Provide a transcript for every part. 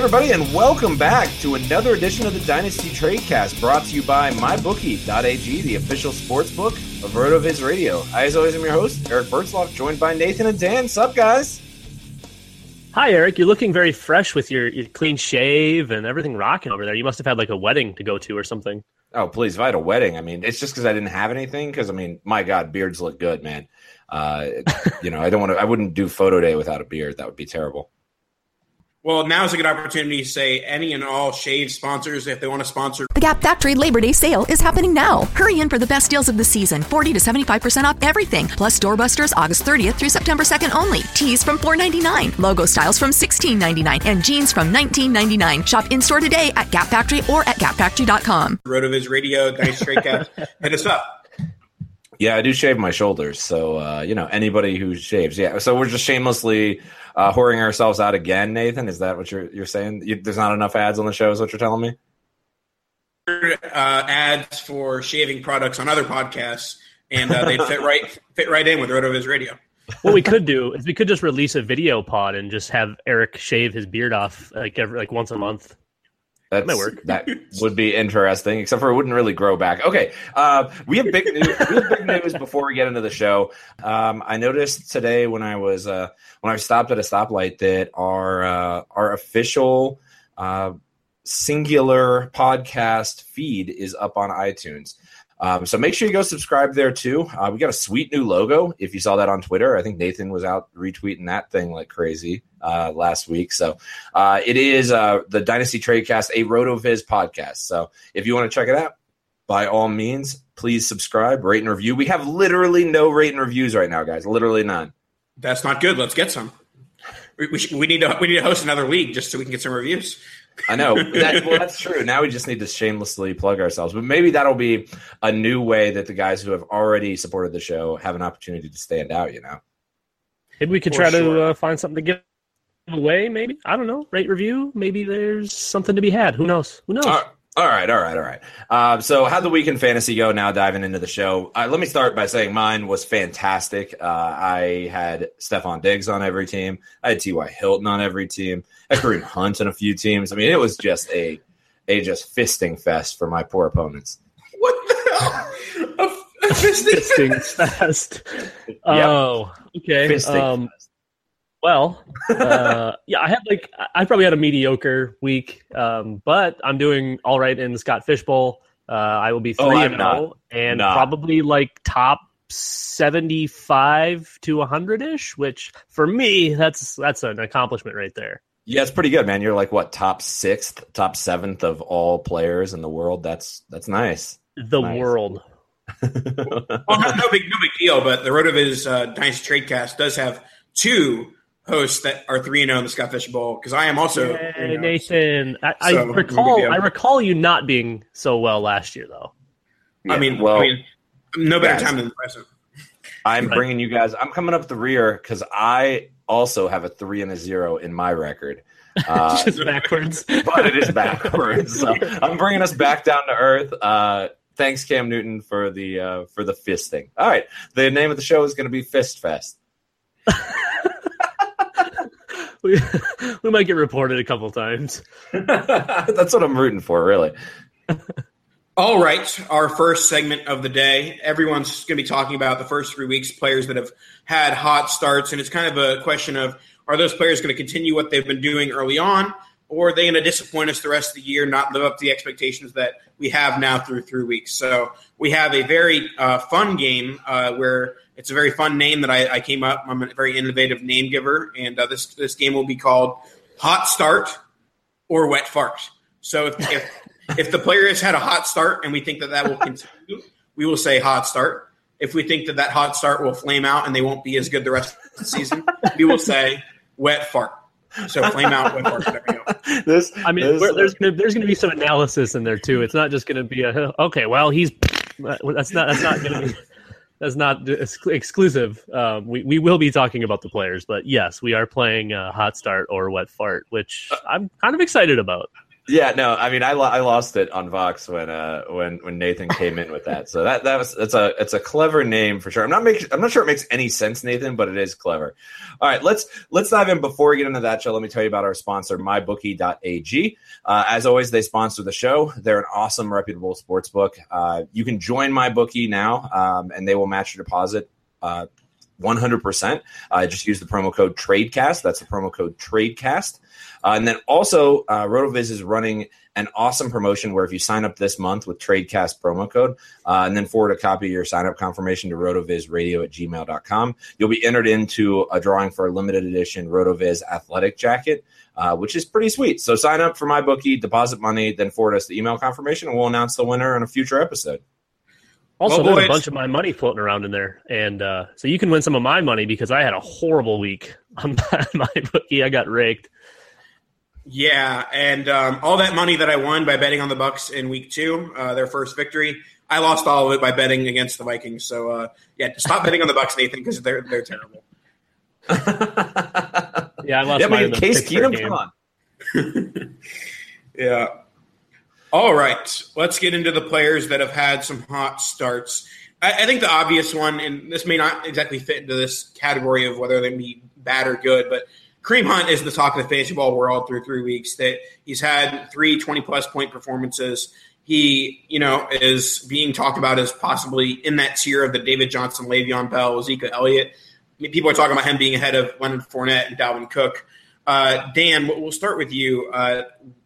everybody, and welcome back to another edition of the Dynasty Tradecast brought to you by MyBookie.ag, the official sports book of RotoViz Radio. I, as always, am your host, Eric Bertzloff, joined by Nathan and Dan. Sup, guys? Hi, Eric. You're looking very fresh with your, your clean shave and everything rocking over there. You must have had like a wedding to go to or something. Oh, please, if I had a wedding, I mean, it's just because I didn't have anything. Because, I mean, my God, beards look good, man. Uh, you know, I don't want to, I wouldn't do photo day without a beard. That would be terrible. Well, now is a good opportunity to say any and all shave sponsors if they want to sponsor. The Gap Factory Labor Day sale is happening now. Hurry in for the best deals of the season 40 to 75% off everything, plus doorbusters August 30th through September 2nd only. Tees from $4.99, logo styles from $16.99, and jeans from $19.99. Shop in store today at Gap Factory or at gapfactory.com. Rotoviz Radio, nice straight Tradecast. Hit us up. Yeah, I do shave my shoulders. So, uh, you know, anybody who shaves. Yeah. So we're just shamelessly uh, whoring ourselves out again, Nathan. Is that what you're, you're saying? You, there's not enough ads on the show, is what you're telling me? Uh, ads for shaving products on other podcasts, and uh, they'd fit right fit right in with Rotoviz Radio. What we could do is we could just release a video pod and just have Eric shave his beard off like every, like once a month. That's, might work. That would be interesting, except for it wouldn't really grow back. Okay, uh, we have big news. we have big news before we get into the show. Um, I noticed today when I was uh, when I stopped at a stoplight that our uh, our official uh, singular podcast feed is up on iTunes. Um, so make sure you go subscribe there too. Uh, we got a sweet new logo. If you saw that on Twitter, I think Nathan was out retweeting that thing like crazy uh, last week. So uh, it is uh, the Dynasty Tradecast, a RotoViz podcast. So if you want to check it out, by all means, please subscribe, rate and review. We have literally no rate and reviews right now, guys. Literally none. That's not good. Let's get some. We, we, should, we need to we need to host another league just so we can get some reviews. I know. That, well, that's true. Now we just need to shamelessly plug ourselves. But maybe that'll be a new way that the guys who have already supported the show have an opportunity to stand out, you know? Maybe we could For try sure. to uh, find something to give away. Maybe I don't know. Rate review. Maybe there's something to be had. Who knows? Who knows? Uh, All right, all right, all right. Uh, so, how'd the week in fantasy go? Now, diving into the show. Uh, let me start by saying mine was fantastic. Uh, I had Stefon Diggs on every team. I had T.Y. Hilton on every team. I had Kareem Hunt on a few teams. I mean, it was just a a just fisting fest for my poor opponents. What the hell? A, a fisting Fisting fest. Oh, okay. Fisting Um, fest. Well, uh, yeah, I had like I probably had a mediocre week, um, but I'm doing all right in the Scott Fishbowl. Uh, I will be Oh, three I'm and zero, and Not. probably like top seventy five to hundred ish, which for me that's that's an accomplishment right there. Yeah, it's pretty good, man. You're like what top sixth, top seventh of all players in the world. That's that's nice. The Nice. world. Well, no, no big, no big deal. But the road Rotoviz uh, Dynasty Tradecast does have two hosts that are three and zero in the Scott Fish Bowl because I am also. Hey, 3-0. Nathan, I, I So, no big recall. I recall you not being so well last year though. I mean, well, I mean, no better guys. time than the present. I'm Right. bringing you guys. I'm coming up the rear because I also have a three and a zero in my record. Uh, Just backwards. but it is backwards. So I'm bringing us back down to earth. Uh, thanks, Cam Newton, for the uh, for the fisting. All right, the name of the show is going to be Fist Fest. we, we might get reported a couple times. That's what I'm rooting for, really. All right, our first segment of the day. Everyone's going to be talking about the first three weeks, players that have had hot starts, and it's kind of a question of are those players going to continue what they've been doing early on, or are they going to disappoint us the rest of the year, not live up to the expectations that we have now through three weeks? So we have a very uh, fun game uh, where it's a very fun name that I, I came up. I'm a very innovative name giver, and uh, this this game will be called Hot Start or Wet Fart. So if, if if the player has had a hot start and we think that that will continue, we will say hot start. If we think that that hot start will flame out and they won't be as good the rest of the season, we will say wet fart. So flame out, wet fart. There we go. This, I mean, this- there's gonna there's gonna be some analysis in there too. It's not just gonna be a okay. Well, he's that's not that's not gonna be that's not exclusive. Um, we we will be talking about the players, but yes, we are playing uh, hot start or wet fart, which I'm kind of excited about. Yeah, no, I mean, I, lo- I lost it on Vox when uh when when Nathan came in with that. So that that was it's a it's a clever name for sure. I'm not making I'm not sure it makes any sense, Nathan, but it is clever. All right, let's let's dive in. Before we get into that show, let me tell you about our sponsor, MyBookie.ag. Uh, as always, they sponsor the show. They're an awesome, reputable sports book. Uh, you can join MyBookie now, um, and they will match your deposit. Uh, 100%. Uh, just use the promo code TRADECAST. That's the promo code TRADECAST. Uh, and then also, uh, RotoViz is running an awesome promotion where if you sign up this month with TradeCast promo code uh, and then forward a copy of your sign up confirmation to rotovizradio at gmail.com, you'll be entered into a drawing for a limited edition RotoViz athletic jacket, uh, which is pretty sweet. So sign up for my bookie, deposit money, then forward us the email confirmation, and we'll announce the winner in a future episode. Also, Well, there's boys. a bunch of my money floating around in there, and uh, so you can win some of my money because I had a horrible week on my, my bookie. I got raked. Yeah, and um, all that money that I won by betting on the Bucks in Week Two, uh, their first victory, I lost all of it by betting against the Vikings. So uh, yeah, stop betting on the Bucks, Nathan, because they're they're terrible. Yeah, I lost yeah, mine in the Case Keenum, game. come on. Yeah. All right. Let's get into the players that have had some hot starts. I, I think the obvious one, and this may not exactly fit into this category of whether they be bad or good, but Kareem Hunt is the talk of the fantasy ball world through three weeks. That he's had three 20 plus point performances. He, you know, is being talked about as possibly in that tier of the David Johnson, Le'Veon Bell, Zeke Elliott. I mean, people are talking about him being ahead of Leonard Fournette and Dalvin Cook. Uh, Dan, we'll we'll start with you. Uh,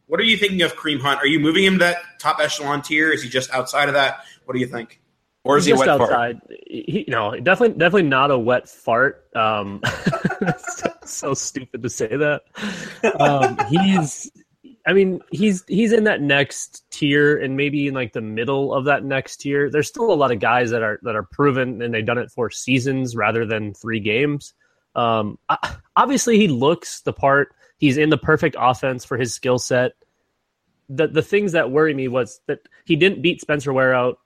what are you thinking of Kareem Hunt? Are you moving him to that top echelon tier? Is he just outside of that? What do you think? Or is he a just wet fart? outside. He, no, definitely, definitely not a wet fart. Um, so, so stupid to say that. Um, he's, I mean, he's he's in that next tier, and maybe in like the middle of that next tier. There's still a lot of guys that are that are proven, and they've done it for seasons rather than three games. Um, obviously, he looks the part. He's in the perfect offense for his skill set. The the things that worry me was that he didn't beat Spencer Ware out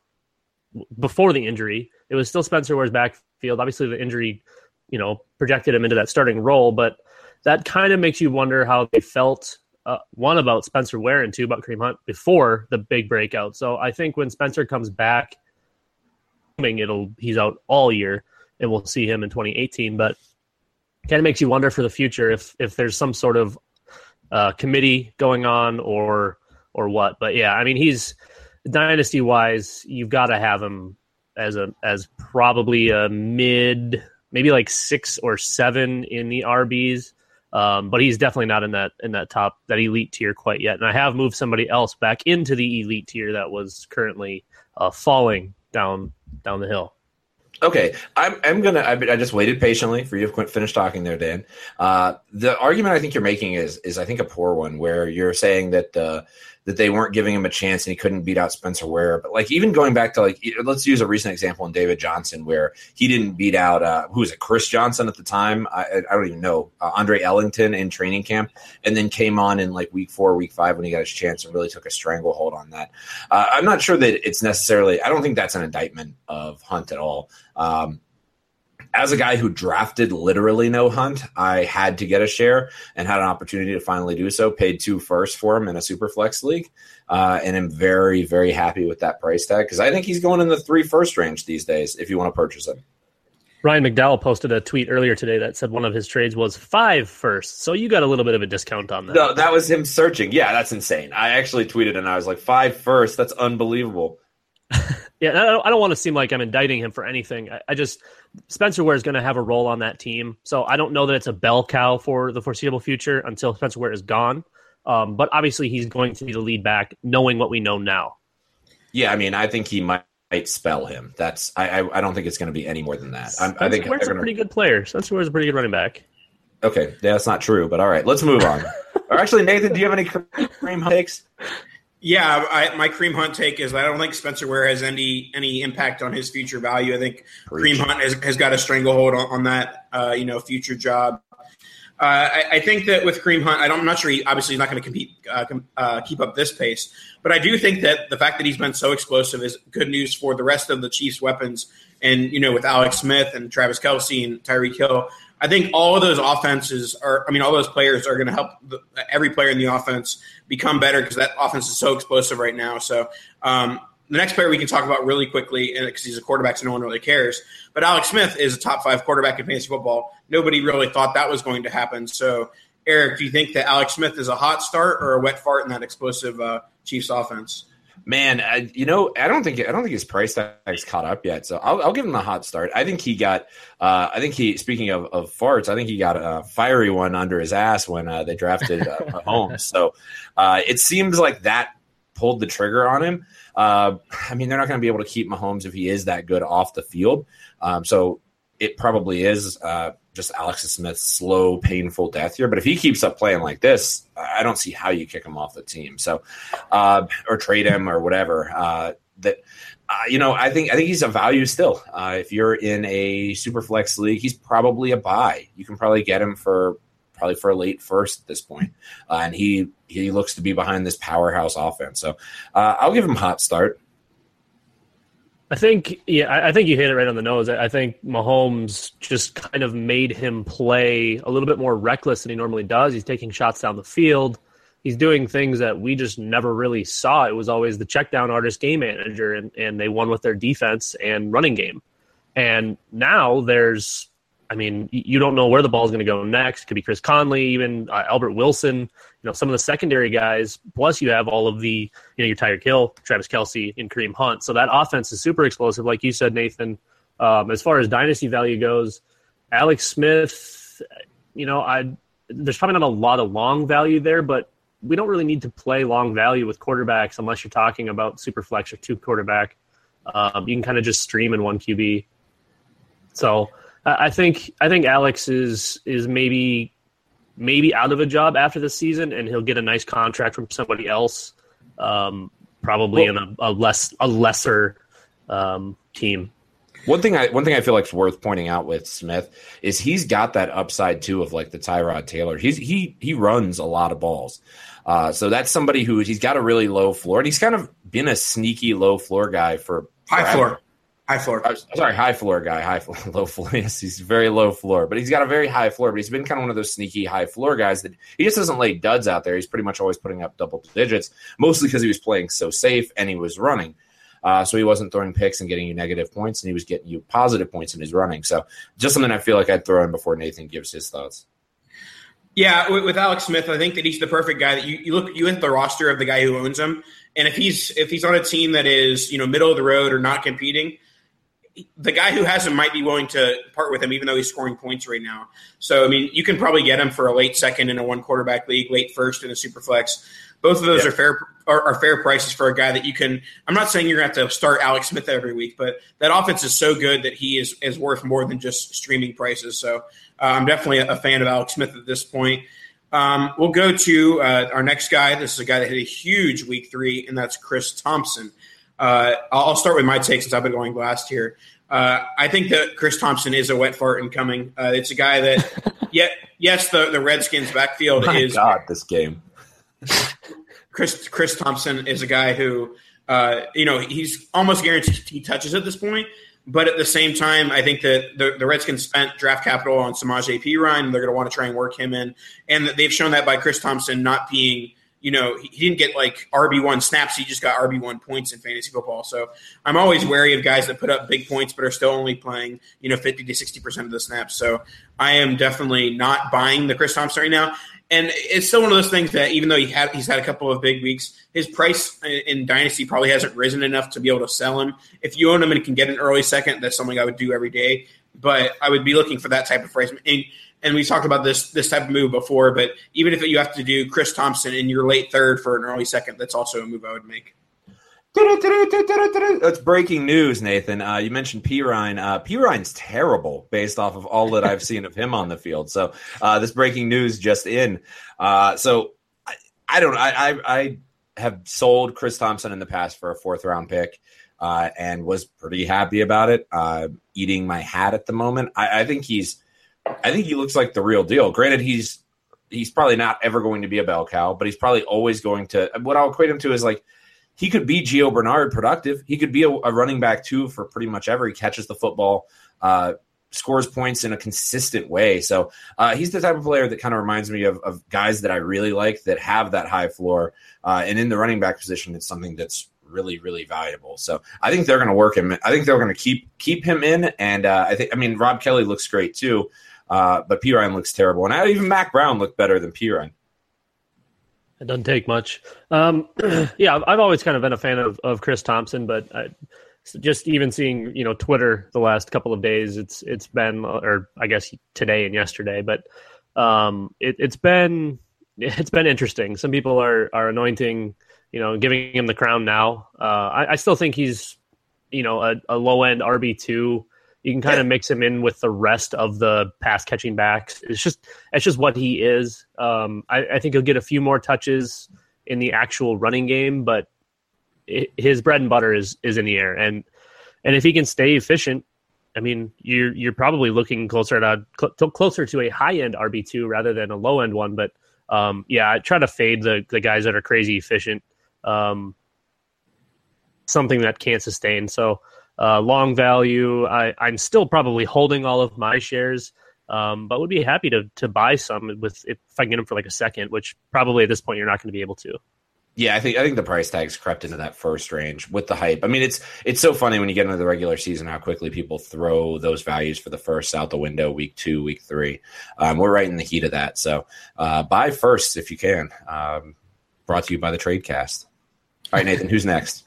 before the injury. It was still Spencer Ware's backfield. Obviously, the injury, you know, projected him into that starting role, but that kind of makes you wonder how they felt uh, one about Spencer Ware and two about Kareem Hunt before the big breakout. So I think when Spencer comes back, it'll he's out all year, and we'll see him in 2018. But kind of makes you wonder for the future if if there's some sort of uh, committee going on or or what. But yeah, I mean he's dynasty wise, you've got to have him as a as probably a mid, maybe like six or seven in the RBs. Um, but he's definitely not in that in that top that elite tier quite yet. And I have moved somebody else back into the elite tier that was currently uh, falling down down the hill. Okay, I'm, I'm gonna. I, I, just waited patiently for you to finish talking there, Dan. Uh, the argument I think you're making is is I think a poor one, where you're saying that uh, that they weren't giving him a chance and he couldn't beat out Spencer Ware. But like even going back to like let's use a recent example in David Johnson where he didn't beat out uh, who was it Chris Johnson at the time I, I don't even know uh, Andre Ellington in training camp and then came on in like week four week five when he got his chance and really took a stranglehold on that. Uh, I'm not sure that it's necessarily I don't think that's an indictment of Hunt at all. Um, as a guy who drafted literally no hunt, I had to get a share and had an opportunity to finally do so. Paid two first for him in a super flex league, uh, and am very very happy with that price tag because I think he's going in the three first range these days. If you want to purchase him. Ryan McDowell posted a tweet earlier today that said one of his trades was five first. So you got a little bit of a discount on that. No, that was him searching. Yeah, that's insane. I actually tweeted and I was like, five first. That's unbelievable. yeah, I don't, I don't want to seem like I'm indicting him for anything. I, I just Spencer Ware is going to have a role on that team, so I don't know that it's a bell cow for the foreseeable future until Spencer Ware is gone. Um, but obviously, he's going to be the lead back, knowing what we know now. Yeah, I mean, I think he might spell him. That's I. I, I don't think it's going to be any more than that. I, I think Ware's gonna... a pretty good player. Spencer Ware is a pretty good running back. Okay, yeah, that's not true, but all right, let's move on. or actually, Nathan, do you have any cream takes? Yeah, I, my Cream Hunt take is I don't think Spencer Ware has any any impact on his future value. I think Preach. Kareem Hunt has, has got a stranglehold on, on that uh, you know future job. Uh, I, I, think that with Cream Hunt, I am not sure he obviously he's not going to compete uh, com, uh, keep up this pace, but I do think that the fact that he's been so explosive is good news for the rest of the Chiefs' weapons. And you know, with Alex Smith and Travis Kelce and Tyreek Hill, I think all of those offenses are, I mean, all those players are going to help the, every player in the offense become better because that offense is so explosive right now. So, um, the next player we can talk about really quickly, because he's a quarterback, so no one really cares. But Alex Smith is a top five quarterback in fantasy football. Nobody really thought that was going to happen. So, Eric, do you think that Alex Smith is a hot start or a wet fart in that explosive uh, Chiefs offense? Man, I, you know, I don't think I don't think his price tag's caught up yet. So I'll, I'll give him a hot start. I think he got. Uh, I think he. Speaking of, of farts, I think he got a fiery one under his ass when uh, they drafted uh, Holmes. So uh, it seems like that pulled the trigger on him. Uh, I mean, they're not going to be able to keep Mahomes if he is that good off the field. Um, so it probably is uh, just Alex Smith's slow, painful death here. But if he keeps up playing like this, I don't see how you kick him off the team. So, uh, or trade him or whatever. Uh, that uh, you know, I think I think he's a value still. Uh, if you're in a super flex league, he's probably a buy. You can probably get him for probably for a late first at this point. Uh, and he he looks to be behind this powerhouse offense. So uh, I'll give him a hot start. I think, yeah, I think you hit it right on the nose. I think Mahomes just kind of made him play a little bit more reckless than he normally does. He's taking shots down the field. He's doing things that we just never really saw. It was always the check down artist game manager, and, and they won with their defense and running game. And now there's I mean, you don't know where the ball is going to go next. It could be Chris Conley, even uh, Albert Wilson. You know, some of the secondary guys. Plus, you have all of the you know your Tyreek Hill, Travis Kelce, and Kareem Hunt. So that offense is super explosive, like you said, Nathan. Um, as far as dynasty value goes, Alex Smith. You know, I there's probably not a lot of long value there, but we don't really need to play long value with quarterbacks unless you're talking about super flex or two quarterback. Um, you can kind of just stream in one QB. So I think I think Alex is is maybe maybe out of a job after the season, and he'll get a nice contract from somebody else, um, probably well, in a, a, less a lesser um, team. One thing I one thing I feel like is worth pointing out with Smith is he's got that upside too of like the Tyrod Taylor. He's he he runs a lot of balls. Uh, so that's somebody who he's got a really low floor, and he's kind of been a sneaky low floor guy for high forever. floor High floor. I'm sorry, high floor guy, high floor, low floor. Yes, he's very low floor, but he's got a very high floor. But he's been kind of one of those sneaky high floor guys that he just doesn't lay duds out there. He's pretty much always putting up double digits, mostly because he was playing so safe and he was running. Uh, so he wasn't throwing picks and getting you negative points, and he was getting you positive points in his running. So just something I feel like I'd throw in before Nathan gives his thoughts. Yeah, with, with Alex Smith, I think that he's the perfect guy that you, you look you at the roster of the guy who owns him, and if he's if he's on a team that is you know middle of the road or not competing, the guy who has him might be willing to part with him, even though he's scoring points right now. So I mean, you can probably get him for a late second in a one quarterback league, late first in a super flex. Both of those Yeah. are fair are, are fair prices for a guy that you can. I'm not saying you're going to have to start Alex Smith every week, but that offense is so good that he is is worth more than just streaming prices. So uh, I'm definitely a fan of Alex Smith at this point. Um, we'll go to uh, our next guy. This is a guy that had a huge week three, and that's Chris Thompson. Uh, I'll I'll start with my take since I've been going last here. Uh, I think that Chris Thompson is a wet fart incoming. Uh, it's a guy that, yet yes, the, the Redskins backfield My is God, this game. Chris Chris Thompson is a guy who, uh, you know, he's almost guaranteed he touches at this point. But at the same time, I think that the, the Redskins spent draft capital on Samaj P. Ryan. They're going to want to try and work him in, and they've shown that by Chris Thompson not being, you know, he, didn't get like RB one snaps. He just got RB one points in fantasy football. So I'm always wary of guys that put up big points but are still only playing, you know, 50 to 60 percent of the snaps. So I am definitely not buying the Chris Thompson right now. And it's still one of those things that even though he had he's had a couple of big weeks, his price in, in Dynasty probably hasn't risen enough to be able to sell him. If you own him and can get an early second, that's something I would do every day. But I would be looking for that type of price. And, and we talked about this this type of move before. But even if you have to do Chris Thompson in your late third for an early second, that's also a move I would make. That's breaking news, Nathan. Uh, you mentioned Perine. Uh, P. Terrible based off of all that I've seen of him on the field. So uh, this breaking news just in. Uh, so I, I don't. I, I I have sold Chris Thompson in the past for a fourth round pick. Uh, and was pretty happy about it. Uh, eating my hat at the moment. I, I think he's, I think he looks like the real deal. Granted, he's he's probably not ever going to be a bell cow, but he's probably always going to. What I'll equate him to is like he could be Gio Bernard productive. He could be a, a running back too for pretty much ever. He catches the football, uh, scores points in a consistent way. So uh, he's the type of player that kind of reminds me of, of guys that I really like that have that high floor. Uh, and in the running back position, it's something that's really, really valuable. So I think they're going to work him. I think they're going to keep keep him in. And uh, I think, I mean, Rob Kelley looks great too, uh, but Perine looks terrible. And I, even Mack Brown looked better than Perine. It doesn't take much. Um, yeah, I've- I've always kind of been a fan of, of Chris Thompson, but I, just even seeing you know Twitter the last couple of days, it's it's been or I guess today and yesterday, but um, it, it's been it's been interesting. Some people are are anointing, you know, giving him the crown now. Uh, I, I still think he's you know a, a low end RB two. You can kind of mix him in with the rest of the pass catching backs. It's just it's just what he is. Um, I, I think he'll get a few more touches in the actual running game, but i his bread and butter is is in the air, and and if he can stay efficient, I mean, you're you're probably looking closer to cl- closer to a high end RB two rather than a low end one. But um, yeah, I try to fade the the guys that are crazy efficient. Um, something that can't sustain. So uh, long value. I, I'm still probably holding all of my shares, um, but would be happy to to buy some with if I can get them for like a second, which probably at this point you're not going to be able to. Yeah, I think I think the price tags crept into that first range with the hype. I mean, it's it's so funny when you get into the regular season how quickly people throw those values for the first out the window week two, week three. Um, we're right in the heat of that, so uh, buy first if you can. Um, brought to you by the Tradecast. All right, Nathan, who's next?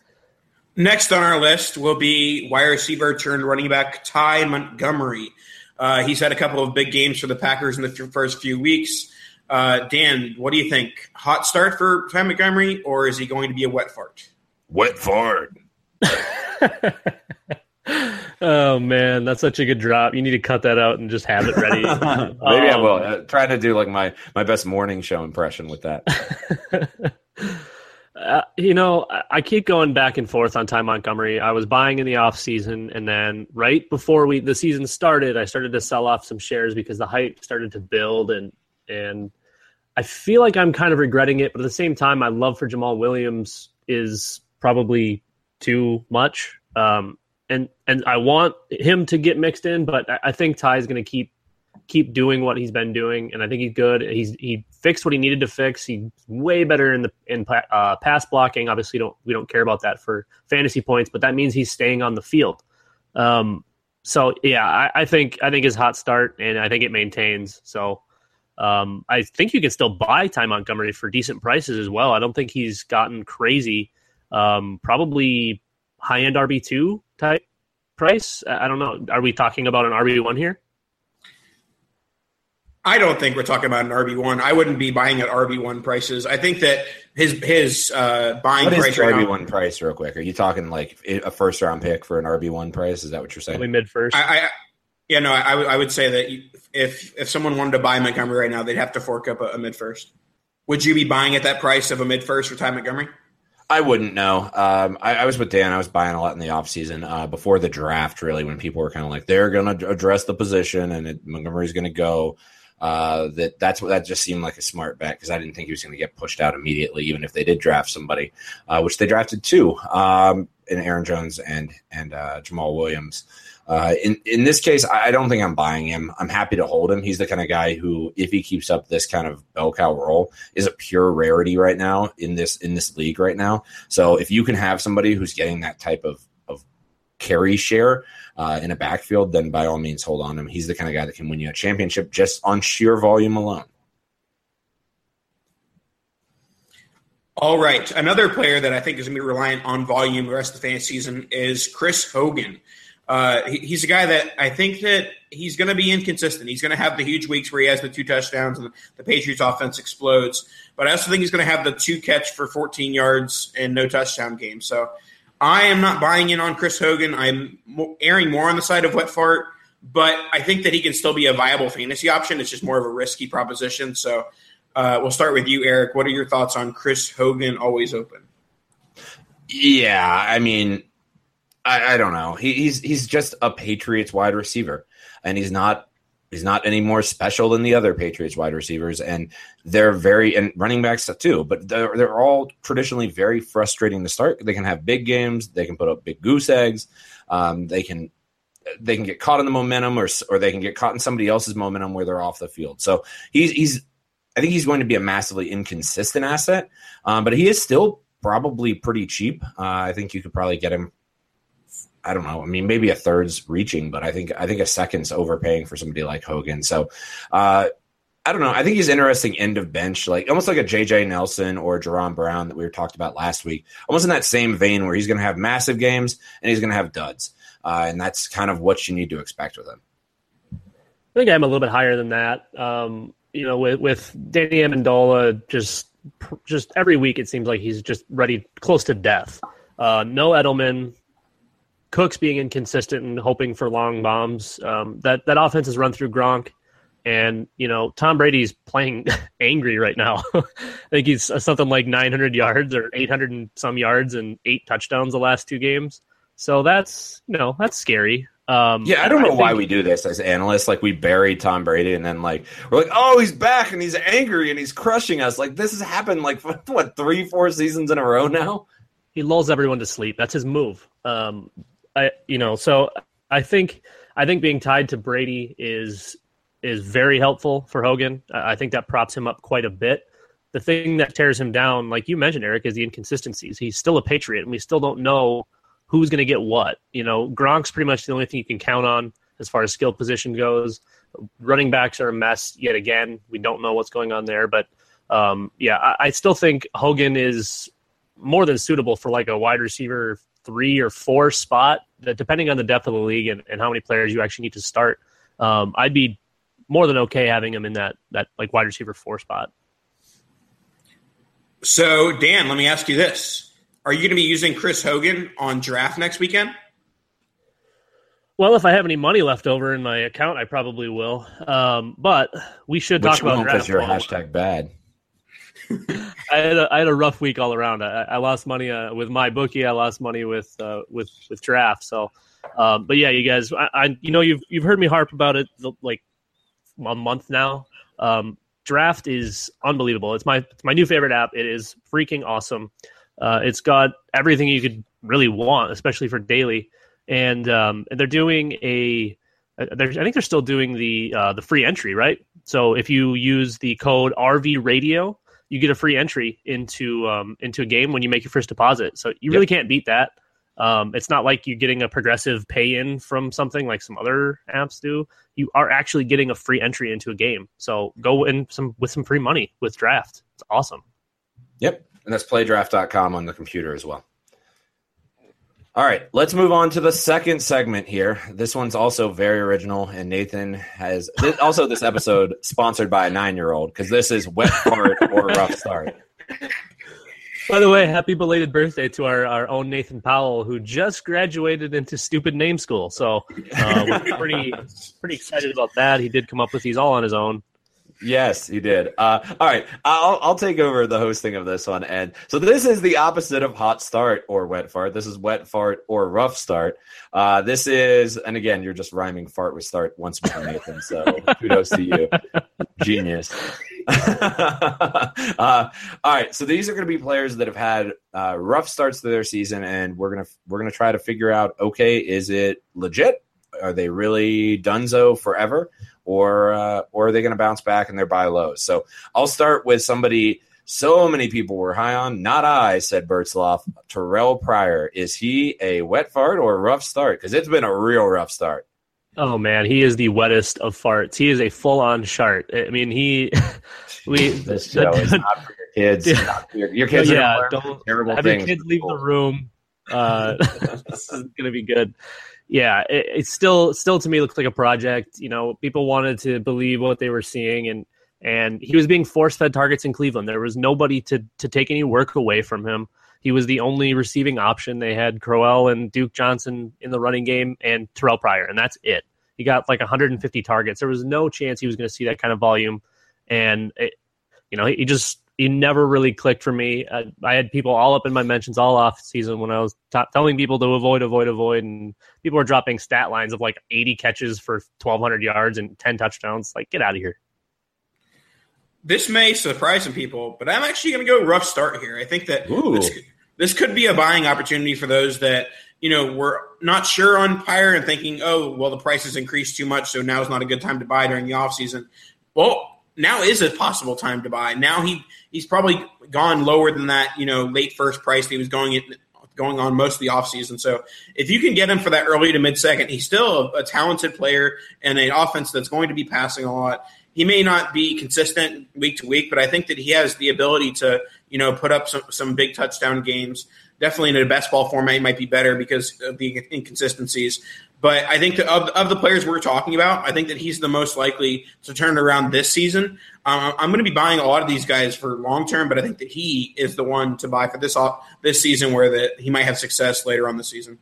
Next on our list will be wide receiver turned running back Ty Montgomery. Uh, he's had a couple of big games for the Packers in the th- first few weeks. Uh, Dan, what do you think? Hot start for Ty Montgomery, or is he going to be a wet fart? Wet fart. oh man, that's such a good drop. You need to cut that out and just have it ready. Maybe I Um, will. Uh, trying to do like my my best morning show impression with that. Uh, you know, I, keep going back and forth on Ty Montgomery. I was buying in the off season, and then right before we the season started, I started to sell off some shares because the hype started to build, and and I feel like I'm kind of regretting it. But at the same time, my love for Jamal Williams is probably too much. Um, and and I want him to get mixed in, but I, I think Ty is going to keep keep doing what he's been doing, and I think he's good. He's he fixed what he needed to fix. He's way better in the in uh, pass blocking. Obviously, don't we don't care about that for fantasy points, but that means he's staying on the field. Um, so yeah, I, I think I think his hot start, and I think it maintains. So um, I think you can still buy Ty Montgomery for decent prices as well. I don't think he's gotten crazy. Um, probably high end RB two type price. I don't know. Are we talking about an RB one here? I don't think we're talking about an RB one. I wouldn't be buying at RB one prices. I think that his his uh, buying What is price the RB one price, real quick? Are you talking like a first round pick for an RB one price? Is that what you're saying? Probably mid first. I, I yeah no, I, would- I would say that if if someone wanted to buy Montgomery right now, they'd have to fork up a, a mid first. Would you be buying at that price of a mid first for Ty Montgomery? I wouldn't know. Um, I, I was with Dan. I was buying a lot in the offseason uh, before the draft, really, when people were kind of like, they're going to address the position and it, Montgomery's going to go. Uh, that that's what that just seemed like a smart bet because I didn't think he was going to get pushed out immediately, even if they did draft somebody, uh, which they drafted two um, in Aaron Jones and and uh, Jamal Williams. Uh, in in this case, I don't think I'm buying him. I'm happy to hold him. He's the kind of guy who, if he keeps up this kind of bell cow role, is a pure rarity right now in this in this league right now. So if you can have somebody who's getting that type of carry share uh, in a backfield, then by all means hold on him. He's the kind of guy that can win you a championship just on sheer volume alone. All right. Another player that I think is going to be reliant on volume the rest of the fantasy season is Chris Hogan. Uh, he- he's a guy that I think that he's going to be inconsistent. He's going to have the huge weeks where he has the two touchdowns and the Patriots offense explodes. But I also think he's going to have the two catch for 14 yards and no touchdown game. So I am not buying in on Chris Hogan. I'm erring more on the side of wet fart, but I think that he can still be a viable fantasy option. It's just more of a risky proposition. So uh, we'll start with you, Eric. What are your thoughts on Chris Hogan always open? Yeah, I mean, I, I don't know. He, he's he's just a Patriots wide receiver, and he's not he's not any more special than the other Patriots wide receivers, and they're very and running backs too. But they're they're all traditionally very frustrating to start. They can have big games, they can put up big goose eggs, um, they can they can get caught in the momentum, or or they can get caught in somebody else's momentum where they're off the field. So he's he's I think he's going to be a massively inconsistent asset, um, but he is still probably pretty cheap. Uh, I think you could probably get him. I don't know. I mean, maybe a third's reaching, but I think I think a second's overpaying for somebody like Hogan. So, uh, I don't know. I think he's interesting end of bench, like almost like a JJ Nelson or Jaron Brown that we were talked about last week. Almost in that same vein where he's going to have massive games and he's going to have duds, uh, and that's kind of what you need to expect with him. I think I'm a little bit higher than that. Um, you know, with with Danny Amendola, just just every week it seems like he's just ready close to death. Uh, no Edelman, Cooks being inconsistent and hoping for long bombs. Um, that that offense is run through Gronk, and you know Tom Brady's playing angry right now. I think he's something like 900 yards or 800 and some yards and eight touchdowns the last two games. So that's you know that's scary. Um, Yeah, I don't know think- why we do this as analysts. Like we bury Tom Brady, and then like we're like, oh, he's back and he's angry and he's crushing us. Like this has happened like what three, four seasons in a row now. he lulls everyone to sleep. That's his move. Um, I you know, so I think I think being tied to Brady is is very helpful for Hogan. I think that props him up quite a bit. The thing that tears him down, like you mentioned, Eric, is the inconsistencies. He's still a Patriot, and we still don't know who's going to get what. You know, Gronk's pretty much the only thing you can count on as far as skill position goes. Running backs are a mess yet again. We don't know what's going on there, but um, yeah, I, I still think Hogan is more than suitable for like a wide receiver three or four spot. That depending on the depth of the league and, and how many players you actually need to start, um, I'd be more than okay having him in that that like wide receiver four spot. So, Dan, let me ask you this: Are you going to be using Chris Hogan on draft next weekend? Well, if I have any money left over in my account, I probably will. Um, but we should Which talk about won't because draft. you're hashtag bad. I had a, I had a rough week all around. I, I lost money uh, with my bookie. I lost money with uh, with with draft. So, um, but yeah, you guys, I, I you know you've you've heard me harp about it like a month now. Um, draft is unbelievable. It's my it's my new favorite app. It is freaking awesome. Uh, it's got everything you could really want, especially for daily. and um, they're doing a. uh, I think they're still doing the uh, the free entry, right? So if you use the code RV Radio, you get a free entry into um, into a game when you make your first deposit. So you really can't beat that. Um, it's not like you're getting a progressive pay in from something like some other apps do. You are actually getting a free entry into a game. So go in some with some free money with Draft. It's awesome. Yep. And that's playdraft.com on the computer as well. All right, let's move on to the second segment here. This one's also very original, and Nathan has this, also this episode sponsored by a nine-year-old because this is wet fart or rough start. By the way, happy belated birthday to our, our own Nathan Powell, who just graduated into stupid name school. So uh, we're pretty pretty excited about that. He did come up with these all on his own. Yes, you did. Uh, all right, I'll I'll take over the hosting of this one. And so this is the opposite of hot start or wet fart. This is wet fart or rough start. Uh, this is, and again, you're just rhyming fart with start once more, Nathan. So kudos to you, genius. uh, all right, so these are going to be players that have had uh, rough starts to their season, and we're gonna we're gonna try to figure out. Okay, is it legit? Are they really donezo forever? Or uh, or are they going to bounce back and they're buy lows? So I'll start with somebody so many people were high on. Not I, said Bertzloff. Terrell Pryor. Is he a wet fart or a rough start? Because it's been a real rough start. Oh man, he is the wettest of farts. He is a full on shart. I mean, he we This show is not for your kids. Yeah. Not for your, your kids yeah, are don't terrible have your kids leave the room. Uh, this is gonna be good. Yeah, it, it's still still to me looks like a project. You know, people wanted to believe what they were seeing, and and he was being force fed targets in Cleveland. There was nobody to to take any work away from him. He was the only receiving option. They had Crowell and Duke Johnson in the running game, and Terrell Pryor, and that's it. He got like 150 targets. There was no chance he was going to see that kind of volume, and it, you know, he, he just he never really clicked for me. Uh, I had people all up in my mentions all off season when I was t- telling people to avoid, avoid, avoid, and people were dropping stat lines of like 80 catches for 1,200 yards and 10 touchdowns. Like, get out of here. This may surprise some people, but I'm actually going to go rough start here. I think that this, this could be a buying opportunity for those that you know were not sure on Pryor and thinking, oh, well, the price has increased too much, so now is not a good time to buy during the offseason. Well, now is a possible time to buy. Now he he's probably gone lower than that, you know, late first price he was going in, going on most of the offseason. So if you can get him for that early to mid second, he's still a, a talented player and an offense that's going to be passing a lot. He may not be consistent week to week, but I think that he has the ability to, you know, put up some, some big touchdown games. Definitely in a best ball format, he might be better because of the inconsistencies. But I think of, of the players we're talking about, I think that he's the most likely to turn around this season. Um, I'm going to be buying a lot of these guys for long term, but I think that he is the one to buy for this off, this season, where that he might have success later on the season.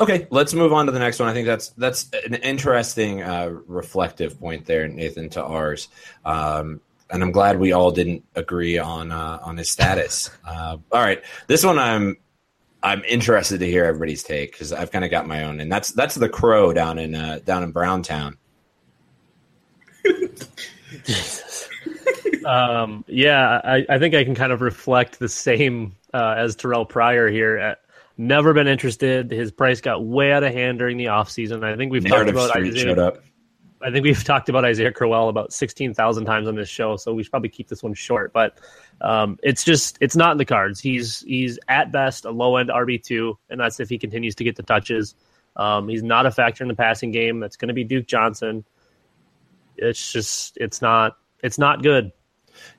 Okay, let's move on to the next one. I think that's that's an interesting uh, reflective point there, Nathan, to ours. Um, and I'm glad we all didn't agree on uh, on his status. Uh, all right, this one I'm I'm interested to hear everybody's take because I've kind of got my own, and that's that's the crow down in uh, down in Browntown. Um, yeah, I, I think I can kind of reflect the same uh, as Terrell Pryor here. Uh, never been interested. His price got way out of hand during the offseason. I think we've Narrative talked about Street Isaiah. showed up. I think we've talked about Isaiah Crowell about sixteen thousand times on this show, so we should probably keep this one short. But um, it's just it's not in the cards. He's he's at best a low end RB two, and that's if he continues to get the touches. Um, he's not a factor in the passing game. That's going to be Duke Johnson. It's just it's not it's not good.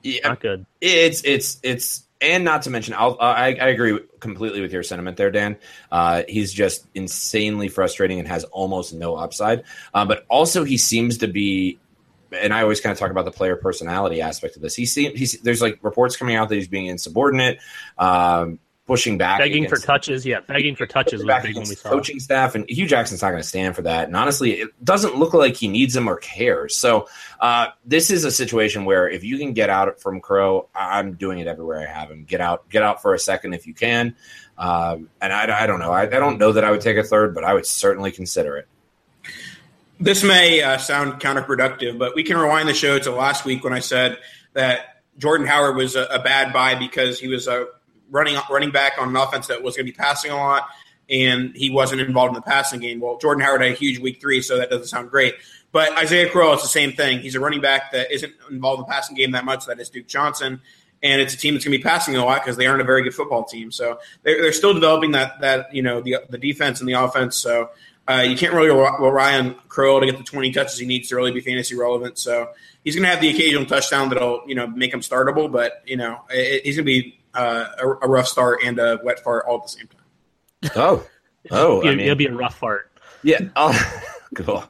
Yeah, Not good. It's it's it's and not to mention, I'll, I I agree completely with your sentiment there, Dan. Uh, he's just insanely frustrating and has almost no upside. Uh, but also, he seems to be, and I always kind of talk about the player personality aspect of this. He seems there's like reports coming out that he's being insubordinate, um, pushing back, Begging for touches, yeah, begging for touches was big when we against saw. coaching staff, and Hue Jackson's not going to stand for that. And honestly, it doesn't look like he needs him or cares. So uh, this is a situation where if you can get out from Crow, I- I'm doing it everywhere I have him. Get out, get out for a second if you can. Um, and I, I don't know. I, I don't know that I would take a third, but I would certainly consider it. This may uh, sound counterproductive, but we can rewind the show to last week when I said that Jordan Howard was a, a bad buy because he was a running running back on an offense that was going to be passing a lot. and he wasn't involved in the passing game. Well, Jordan Howard had a huge week three, so that doesn't sound great. But Isaiah Crowell, it's the same thing. He's a running back that isn't involved in the passing game that much. That is Duke Johnson, and it's a team that's going to be passing a lot because they aren't a very good football team. So they're, they're still developing that that you know the the defense and the offense. So uh, you can't really rely on Crowell to get the 20 touches he needs to really be fantasy relevant. So he's going to have the occasional touchdown that'll you know make him startable, but you know it, he's going to be uh, a, a, rough start and a wet fart all at the same time. Oh, oh, it'll, I mean, it'll be a rough fart. Yeah, oh, cool.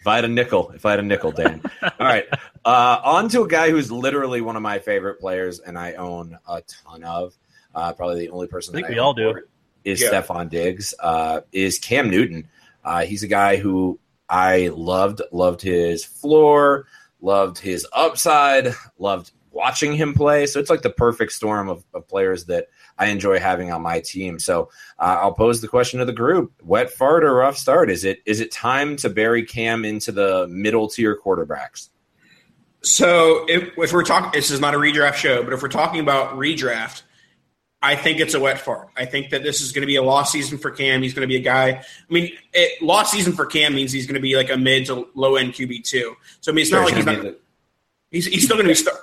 If I had a nickel, if I had a nickel, Dan. All right, uh, on to a guy who's literally one of my favorite players, and I own a ton of. Uh, probably the only person I think we all do is yeah. Stefon Diggs. Uh, is Cam Newton? Uh, he's a guy who I loved, loved his floor, loved his upside, loved watching him play. So it's like the perfect storm of, of players that I enjoy having on my team. So uh, I'll pose the question to the group: Wet fart or rough start? Is it is it time to bury Cam into the middle tier quarterbacks? So if, if we're talking, this is not a redraft show, but if we're talking about redraft, I think it's a wet fart. I think that this is going to be a lost season for Cam. He's going to be a guy. I mean, it, lost season for Cam means he's going to be like a mid to low end QB two. So I mean, it's sure, not like he's not. He's, he's still going to be star,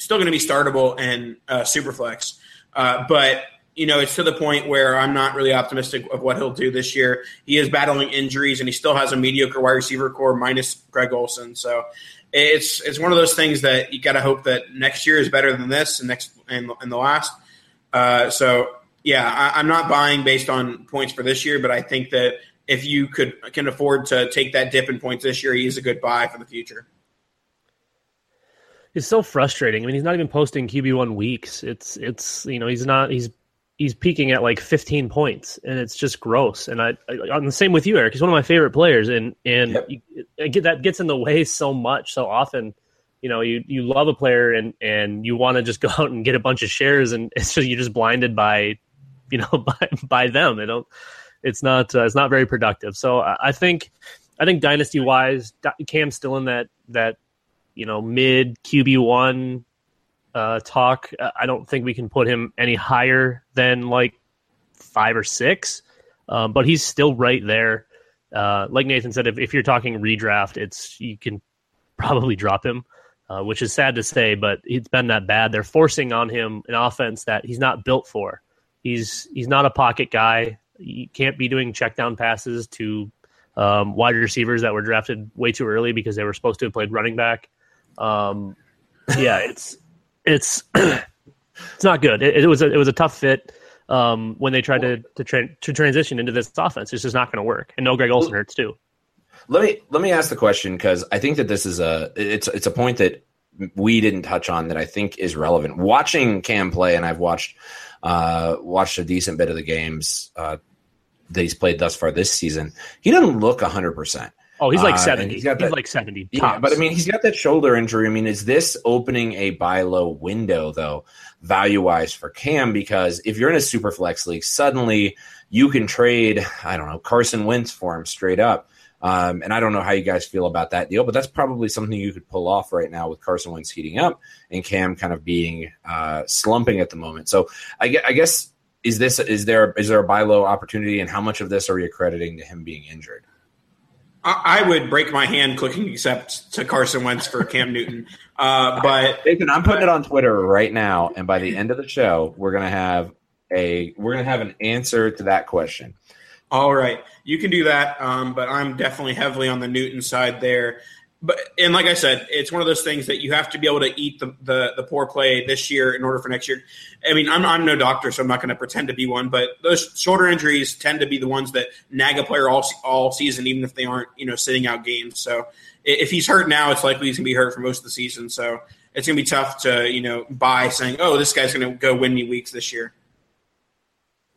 still going to be startable and uh, super flex, uh, but you know it's to the point where I'm not really optimistic of what he'll do this year. He is battling injuries and he still has a mediocre wide receiver core minus Greg Olsen. So it's it's one of those things that you got to hope that next year is better than this and next and, and the last. Uh, so yeah, I, am not buying based on points for this year, but I think that if you could can afford to take that dip in points this year, he is a good buy for the future. It's so frustrating. I mean, he's not even posting QB one weeks. It's it's you know he's not he's he's peaking at like 15 points, and it's just gross. And I, I am the same with you, Eric. He's one of my favorite players, and and yep. you, get that gets in the way so much so often you know you you love a player and and you want to just go out and get a bunch of shares and it's just you're just blinded by you know by by them they don't it's not uh, it's not very productive so i think i think dynasty wise cam's still in that that you know mid qb1 uh talk i don't think we can put him any higher than like five or six um, but he's still right there uh, like nathan said if, if you're talking redraft it's you can probably drop him uh, which is sad to say, but it's been that bad. They're forcing on him an offense that he's not built for. He's he's not a pocket guy. He can't be doing check down passes to um, wide receivers that were drafted way too early because they were supposed to have played running back. Um, yeah, it's it's it's not good. It, it, was a it was a tough fit um, when they tried to to, tra- to transition into this offense. It's just not going to work. And no, Greg Olsen hurts too. Let me let me ask the question because I think that this is a it's it's a point that we didn't touch on that I think is relevant. Watching Cam play, and I've watched uh, watched a decent bit of the games uh, that he's played thus far this season. He doesn't look hundred percent. Oh, he's like uh, seventy. He's got that, he's like seventy. Tops. Yeah, but I mean, he's got that shoulder injury. I mean, is this opening a buy low window though, value wise for Cam? Because if you're in a super flex league, suddenly you can trade. I don't know Carson Wentz for him straight up. Um, and I don't know how you guys feel about that deal, but that's probably something you could pull off right now with Carson Wentz heating up and Cam kind of being uh, slumping at the moment. So I, I, guess is this is there is there a buy low opportunity, and how much of this are you crediting to him being injured? I would break my hand clicking accept to Carson Wentz for Cam Newton. Uh, but Nathan, I'm putting it on Twitter right now, and by the end of the show, we're gonna have a we're gonna have an answer to that question. All right, you can do that, um, but I'm definitely heavily on the Newton side there. But and like I said, it's one of those things that you have to be able to eat the the, the poor play this year in order for next year. I mean, I'm I'm no doctor, so I'm not going to pretend to be one. But those shoulder injuries tend to be the ones that nag a player all all season, even if they aren't you know sitting out games. So if he's hurt now, it's likely he's going to be hurt for most of the season. So it's going to be tough to you know buy saying, oh, this guy's going to go win me weeks this year.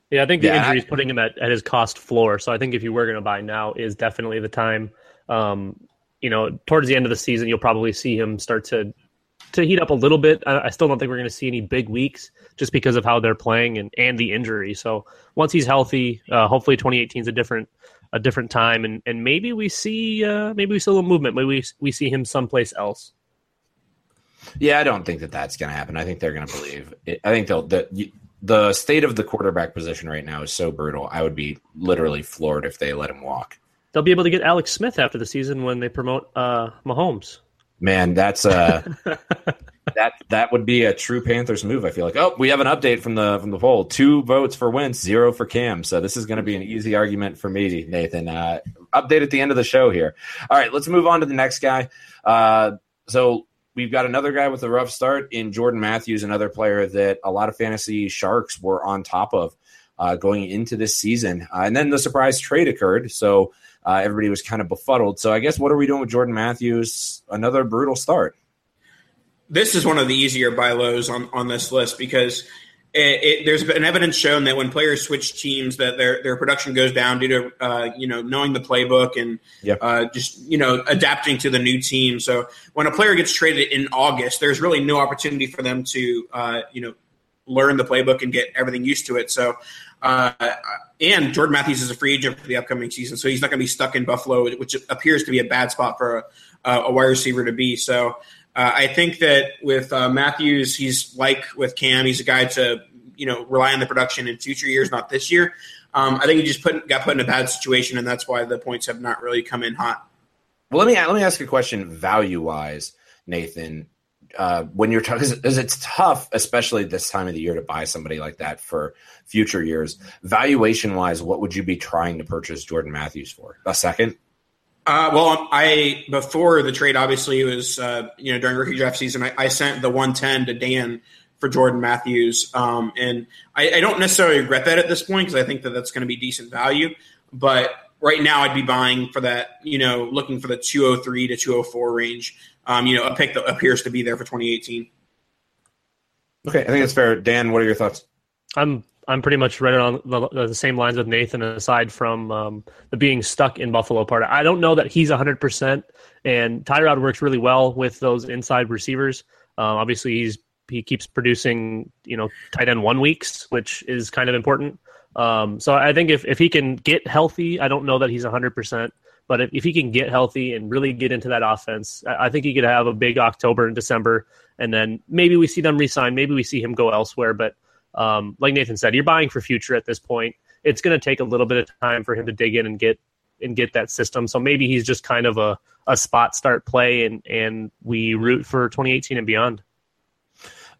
Yeah, I think the yeah, injury is putting him at, at his cost floor. So I think if you were going to buy now, is definitely the time. Um, you know, towards the end of the season, you'll probably see him start to to heat up a little bit. I, I still don't think we're going to see any big weeks just because of how they're playing and, and the injury. So once he's healthy, uh, hopefully 2018 is a different a different time, and, and maybe we see uh, maybe we see a little movement. Maybe we, we see him someplace else. Yeah, I don't think that that's going to happen. I think they're going to believe. It. I think they'll. The, the state of the quarterback position right now is so brutal. I would be literally floored if they let him walk. They'll be able to get Alex Smith after the season when they promote uh, Mahomes. Man, that's uh that that would be a true Panthers move. I feel like. Oh, we have an update from the from the poll. Two votes for Wentz, zero for Cam. So this is going to be an easy argument for me, Nathan. Uh, update at the end of the show here. All right, let's move on to the next guy. Uh, so we've got another guy with a rough start in Jordan Matthews, another player that a lot of fantasy sharks were on top of uh, going into this season. Uh, and then the surprise trade occurred. So uh, everybody was kind of befuddled. So I guess what are we doing with Jordan Matthews? Another brutal start. This is one of the easier buy lows on, on this list because it, it, there's been evidence shown that when players switch teams, that their their production goes down due to uh, you know knowing the playbook and Yep. uh, just you know adapting to the new team. So when a player gets traded in August, there's really no opportunity for them to uh, you know learn the playbook and get everything used to it. So. And Jordan Matthews is a free agent for the upcoming season, so he's not going to be stuck in Buffalo, which appears to be a bad spot for a, a wide receiver to be. So uh, I think that with uh, Matthews, he's like with Cam, he's a guy to you know rely on the production in future years, not this year. Um, I think he just put, got put in a bad situation, and that's why the points have not really come in hot. Well, let me let me ask a question, value wise, Nathan. Uh, when you're talking, because it's tough, especially this time of the year, to buy somebody like that for future years. Valuation wise, what would you be trying to purchase Jordan Matthews for? A second? Uh, well, I before the trade, obviously was uh, you know during rookie draft season, I, I sent the 110 to Dan for Jordan Matthews, um, and I, I don't necessarily regret that at this point because I think that that's going to be decent value. But right now, I'd be buying for that, you know, looking for the 203 to 204 range. Um, you know, a pick that appears to be there for 2018. Okay, I think it's fair. Dan, what are your thoughts? I'm I'm pretty much right on the, the same lines with Nathan. Aside from um, the being stuck in Buffalo part, I don't know that he's 100. percent And Tyrod works really well with those inside receivers. Um, obviously, he's he keeps producing you know tight end one weeks, which is kind of important. Um, so I think if if he can get healthy, I don't know that he's 100. But if, if he can get healthy and really get into that offense, I, I think he could have a big October and December, and then maybe we see them resign, maybe we see him go elsewhere. But um, like Nathan said, you're buying for future at this point. It's going to take a little bit of time for him to dig in and get and get that system. So maybe he's just kind of a, a spot start play, and and we root for 2018 and beyond.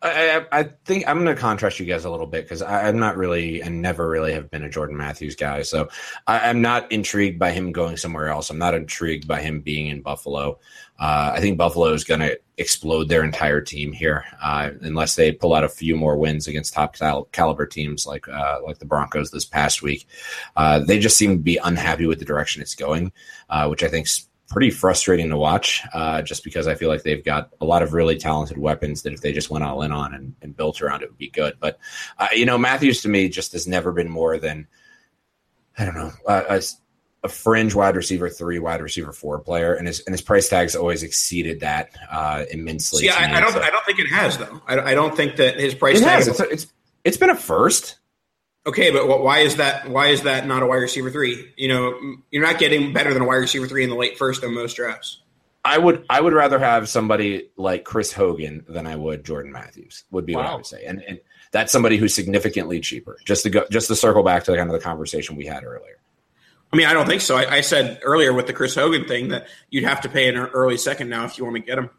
I, I, think I'm going to contrast you guys a little bit because I'm not really and never really have been a Jordan Matthews guy. So I, I'm not intrigued by him going somewhere else. I'm not intrigued by him being in Buffalo. Uh, I think Buffalo is going to explode their entire team here uh, unless they pull out a few more wins against top cal- caliber teams like uh, like the Broncos this past week. Uh, they just seem to be unhappy with the direction it's going, uh, which I think pretty frustrating to watch uh, just because I feel like they've got a lot of really talented weapons that if they just went all in on and, and built around it would be good. But, uh, you know, Matthews to me just has never been more than, I don't know, a, a, fringe wide receiver three, wide receiver four player. And his, and his price tags always exceeded that uh, immensely. Yeah, I, I, don't, so. I don't think it has though. I, I don't think that his price it tag. Has. It's, it's, it's been a first. Okay, but why is that? Why is that not a wide receiver three? You know, you're not getting better than a wide receiver three in the late first on most drafts. I would I would rather have somebody like Chris Hogan than I would Jordan Matthews. Would be wow. what I would say, and and that's somebody who's significantly cheaper. Just to go, just to circle back to the kind of the conversation we had earlier. I mean, I don't think so. I, I said earlier with the Chris Hogan thing that you'd have to pay an early second now if you want to get him.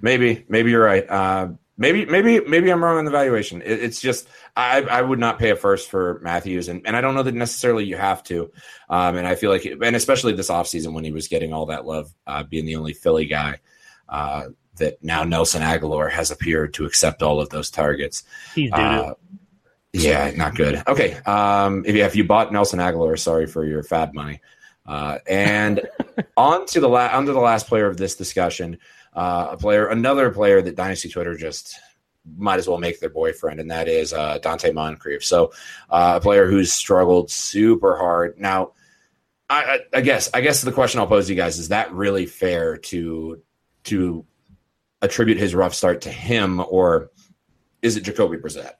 Maybe, maybe you're right. Uh, maybe, maybe, maybe I'm wrong on the valuation. It, it's just I, I would not pay a first for Matthews, and, and I don't know that necessarily you have to. Um, and I feel like, and especially this offseason when he was getting all that love, uh, being the only Philly guy, uh, that now Nelson Agholor has appeared to accept all of those targets. He's uh, yeah, not good. Okay, um, if you if you bought Nelson Agholor, sorry for your fab money. Uh, and on to the la- on to the last player of this discussion, uh, a player, another player that Dynasty Twitter just might as well make their boyfriend, and that is uh, Donte Moncrief. So, uh, a player who's struggled super hard. Now, I, I, I, guess I guess the question I'll pose to you guys is that really fair to to attribute his rough start to him, or is it Jacoby Brissett?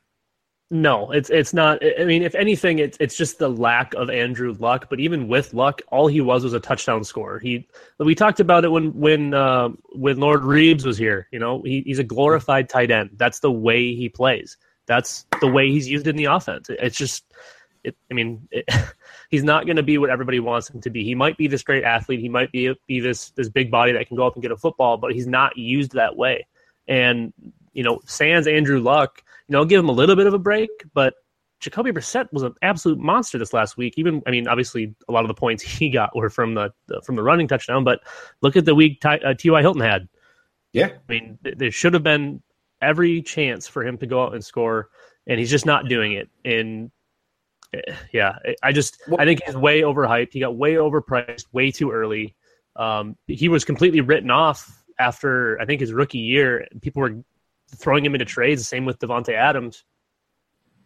No, it's it's not. I mean, if anything, it's it's just the lack of Andrew Luck. But even with Luck, all he was was a touchdown scorer. He we talked about it when when uh, when Lord Reeves was here. You know, he, he's a glorified tight end. That's the way he plays. that's the way he's used in the offense. It's just, it, I mean, it, he's not going to be what everybody wants him to be. He might be this great athlete. He might be be this this big body that can go up and get a football, but he's not used that way. And you know, Sans Andrew Luck, you know, I'll give him a little bit of a break, but Jacoby Brissett was an absolute monster this last week. Even, I mean, obviously, a lot of the points he got were from the, the from the running touchdown. But look at the week Ty, uh, T.Y. Hilton had. Yeah, I mean, th- there should have been every chance for him to go out and score, and he's just not doing it. And eh, yeah, I just I think he's way overhyped. He got way overpriced, way too early. Um, he was completely written off after I think his rookie year. People were throwing him into trades. Same with Davante Adams,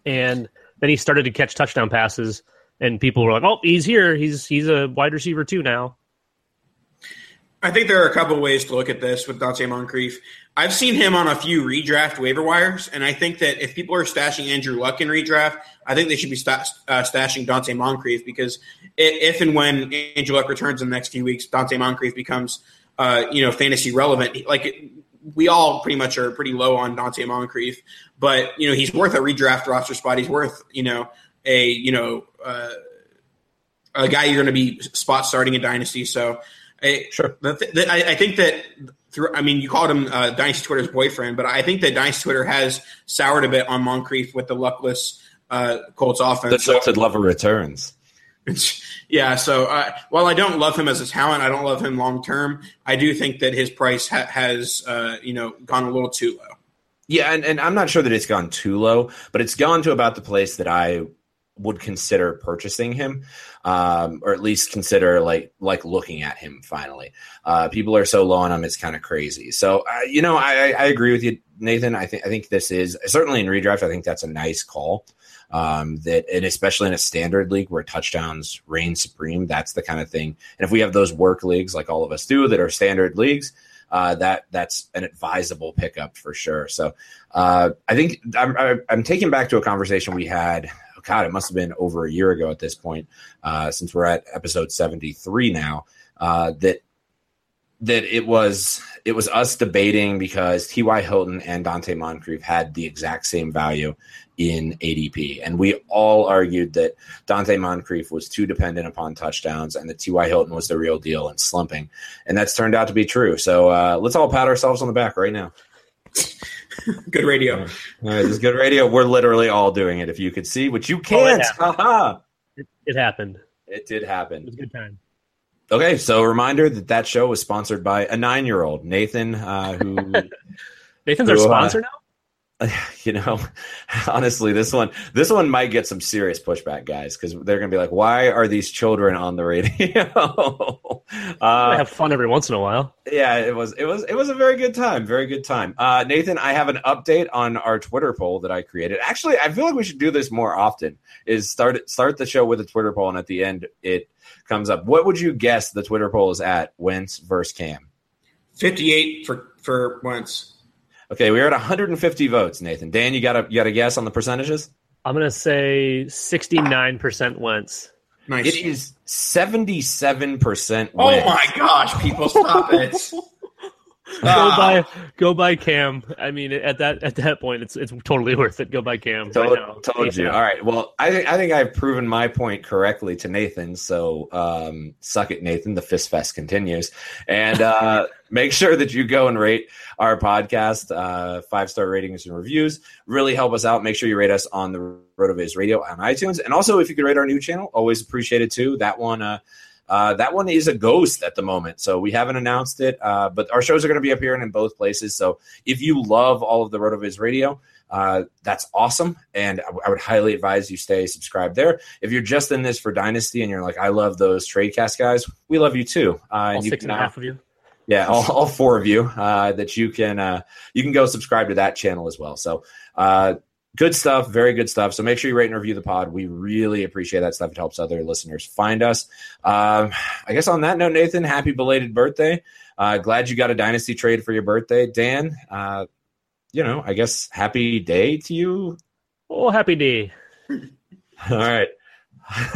and then he started to catch touchdown passes, and people were like, "Oh, he's here. He's he's a wide receiver too now." I think there are a couple ways to look at this with Donte Moncrief. I've seen him on a few redraft waiver wires, and I think that if people are stashing Andrew Luck in redraft, I think they should be uh, stashing Donte Moncrief because if and when Andrew Luck returns in the next few weeks, Donte Moncrief becomes, uh, you know, fantasy relevant. Like we all pretty much are pretty low on Donte Moncrief, but you know he's worth a redraft roster spot. He's worth you know a you know uh, a guy you're going to be spot starting in dynasty. So I, sure, the, the, I, I, think that through. I mean, you called him uh, Dynasty Twitter's boyfriend, but I think that Dynasty Twitter has soured a bit on Moncrief with the luckless uh, Colts offense. The tilted lover returns. yeah. So uh, while I don't love him as a talent, I don't love him long term. I do think that his price ha- has uh, you know gone a little too low. Yeah, and, and I'm not sure that it's gone too low, but it's gone to about the place that I would consider purchasing him, um, or at least consider like like looking at him. Finally, uh, people are so low on him; it's kind of crazy. So, uh, you know, I, I agree with you, Nathan. I think I think this is certainly in redraft. I think that's a nice call. Um, that and especially in a standard league where touchdowns reign supreme, that's the kind of thing. And if we have those work leagues like all of us do that are standard leagues, uh, that that's an advisable pickup for sure. So uh, I think I'm, I'm taking back to a conversation we had Oh God, it must have been over a year ago at this point, uh, since we're at episode 73 now, uh, that that it was it was us debating because T.Y. Hilton and Donte Moncrief had the exact same value in ADP. And we all argued that Donte Moncrief was too dependent upon touchdowns and that T.Y. Hilton was the real deal and slumping. And that's turned out to be true. So uh, let's all pat ourselves on the back right now. good radio. All right, this is good radio. We're literally all doing it. If you could see, which you can't. Oh, it, it, it, happened. It did happen. It was a good time. Okay, so reminder that that show was sponsored by a nine-year-old Nathan, uh, who Nathan's who, our sponsor uh, now. you know, honestly, this one this one might get some serious pushback, guys, because they're gonna be like, "Why are these children on the radio?" uh, have fun every once in a while. Yeah, it was it was it was a very good time, very good time. Uh, Nathan, I have an update on our Twitter poll that I created. Actually, I feel like we should do this more often. Is start start the show with a Twitter poll, and at the end it comes up. What would you guess the Twitter poll is at? Wentz versus Cam. Fifty eight for for Wentz. Okay, we are at 150 votes, Nathan. Dan, you got a you got a guess on the percentages? I'm gonna say 69% Wentz. Nice. It is 77% Oh my gosh, people stop it. go ah. by go by Cam. I mean, at that at that point, it's it's totally worth it. Go by Cam. Told, told you. All right. Well, I think I think I've proven my point correctly to Nathan. So um, suck it, Nathan. The fist fest continues, and uh, make sure that you go and rate our podcast. Uh, five star ratings and reviews really help us out. Make sure you rate us on the RotoViz Radio on iTunes, and also if you could rate our new channel, always appreciate it too. That one. Uh, uh, that one is a ghost at the moment, so we haven't announced it. Uh, but our shows are going to be appearing in both places. So if you love all of the RotoViz Radio, uh, that's awesome, and I, I would highly advise you stay subscribed there. If you're just in this for Dynasty and you're like, I love those TradeCast guys, we love you too. Uh, all six and a half of you. Yeah, all, all four of you uh, that you can uh, you can go subscribe to that channel as well. So uh, good stuff, very good stuff. So make sure you rate and review the pod. We really appreciate that stuff. It helps other listeners find us. Um, I guess on that note, Nathan, happy belated birthday. Uh, glad you got a dynasty trade for your birthday, Dan. Uh, you know, I guess happy day to you. Oh, happy day. All right.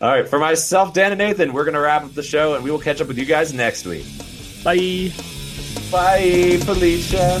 All right. For myself, Dan, and Nathan, we're going to wrap up the show and we will catch up with you guys next week. Bye. Bye, Felicia.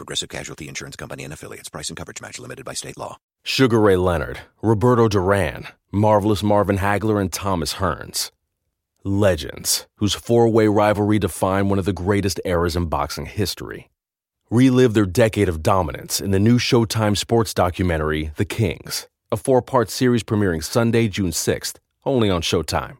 Progressive Casualty Insurance Company and affiliates. Price and coverage match limited by state law. Sugar Ray Leonard, Roberto Duran, Marvelous Marvin Hagler, and Thomas Hearns. Legends, whose four way rivalry defined one of the greatest eras in boxing history. Relive their decade of dominance in the new Showtime sports documentary, The Kings, a four part series premiering Sunday, June 6th, only on Showtime.